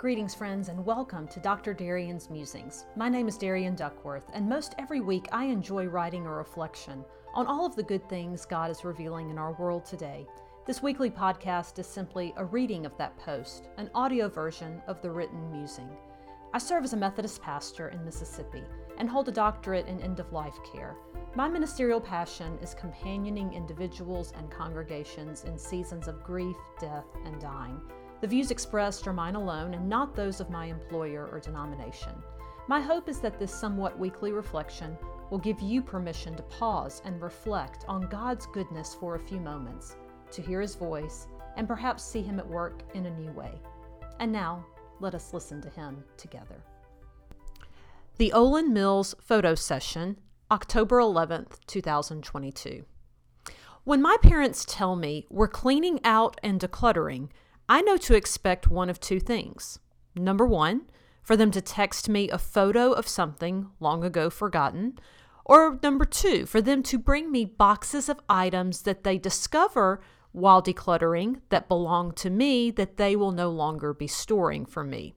Greetings, friends, and welcome to Dr. Darian's Musings. My name is Darian Duckworth, and most every week I enjoy writing a reflection on all of the good things God is revealing in our world today. This weekly podcast is simply a reading of that post, an audio version of the written musing. I serve as a Methodist pastor in Mississippi and hold a doctorate in end of life care. My ministerial passion is companioning individuals and congregations in seasons of grief, death, and dying. The views expressed are mine alone and not those of my employer or denomination. My hope is that this somewhat weekly reflection will give you permission to pause and reflect on God's goodness for a few moments, to hear His voice, and perhaps see Him at work in a new way. And now, let us listen to Him together. The Olan Mills Photo Session, October 11th, 2022. When my parents tell me we're cleaning out and decluttering, I know to expect one of two things. Number one, for them to text me a photo of something long ago forgotten. Or number two, for them to bring me boxes of items that they discover while decluttering that belong to me that they will no longer be storing for me.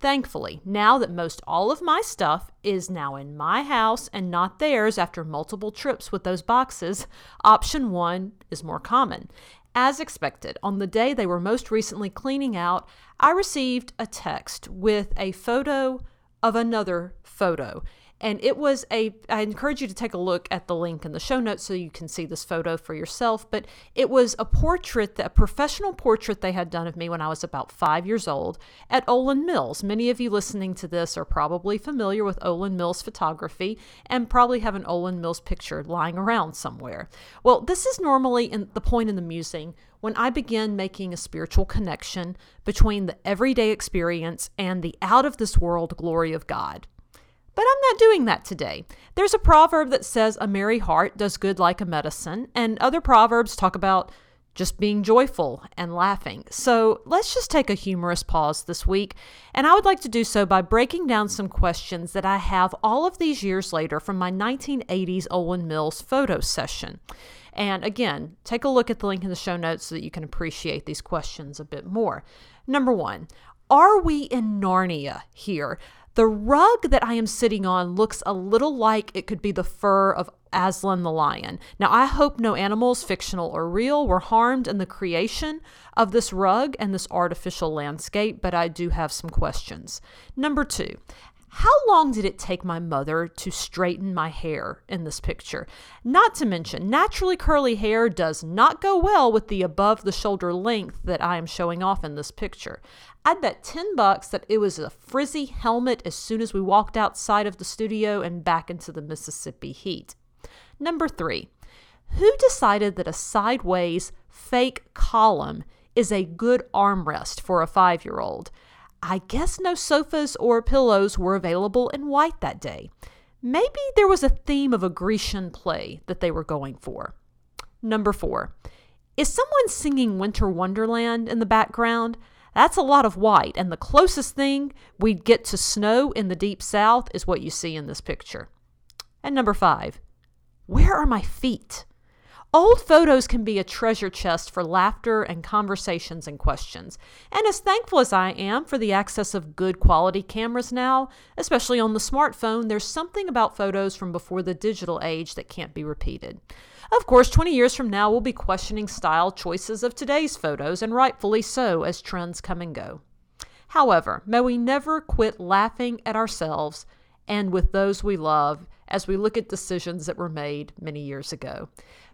Thankfully, now that most all of my stuff is now in my house and not theirs after multiple trips with those boxes, option one is more common. As expected, on the day they were most recently cleaning out, I received a text with a photo of another photo and it was a i encourage you to take a look at the link in the show notes so you can see this photo for yourself but it was a portrait a professional portrait they had done of me when i was about five years old at Olan mills many of you listening to this are probably familiar with Olan mills photography and probably have an Olan mills picture lying around somewhere well this is normally in the point in the musing when I begin making a spiritual connection between the everyday experience and the out of this world glory of God. But I'm not doing that today. There's a proverb that says a merry heart does good like a medicine, and other proverbs talk about just being joyful and laughing. So let's just take a humorous pause this week. And I would like to do so by breaking down some questions that I have all of these years later from my 1980s Olan Mills photo session. And again, take a look at the link in the show notes so that you can appreciate these questions a bit more. Number one, are we in Narnia here? The rug that I am sitting on looks a little like it could be the fur of Aslan the lion. Now, I hope no animals, fictional or real, were harmed in the creation of this rug and this artificial landscape, but I do have some questions. Number two, how long did it take my mother to straighten my hair in this picture? Not to mention, naturally curly hair does not go well with the above the shoulder length that I am showing off in this picture. I'd bet 10 bucks that it was a frizzy helmet as soon as we walked outside of the studio and back into the Mississippi heat. Number three, who decided that a sideways fake column is a good armrest for a five year old? I guess no sofas or pillows were available in white that day. Maybe there was a theme of a Grecian play that they were going for. Number four, is someone singing Winter Wonderland in the background? That's a lot of white, and the closest thing we'd get to snow in the deep south is what you see in this picture. And number five, where are my feet? Old photos can be a treasure chest for laughter and conversations and questions. And as thankful as I am for the access of good quality cameras now, especially on the smartphone, there's something about photos from before the digital age that can't be repeated. Of course, 20 years from now, we'll be questioning style choices of today's photos, and rightfully so as trends come and go. However, may we never quit laughing at ourselves and with those we love as we look at decisions that were made many years ago.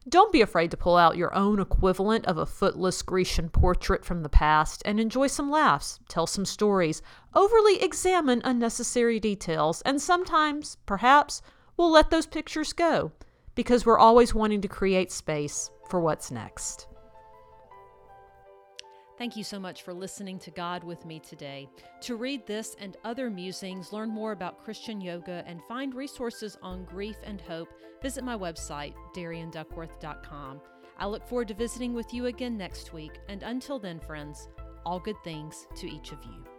Don't be afraid to pull out your own equivalent of a footless Grecian portrait from the past and enjoy some laughs, tell some stories, overly examine unnecessary details, and sometimes, perhaps, we'll let those pictures go because we're always wanting to create space for what's next. Thank you so much for listening to God with me today. To read this and other musings, learn more about Christian yoga, and find resources on grief and hope, visit my website, darianduckworth.com. I look forward to visiting with you again next week, and until then, friends, all good things to each of you.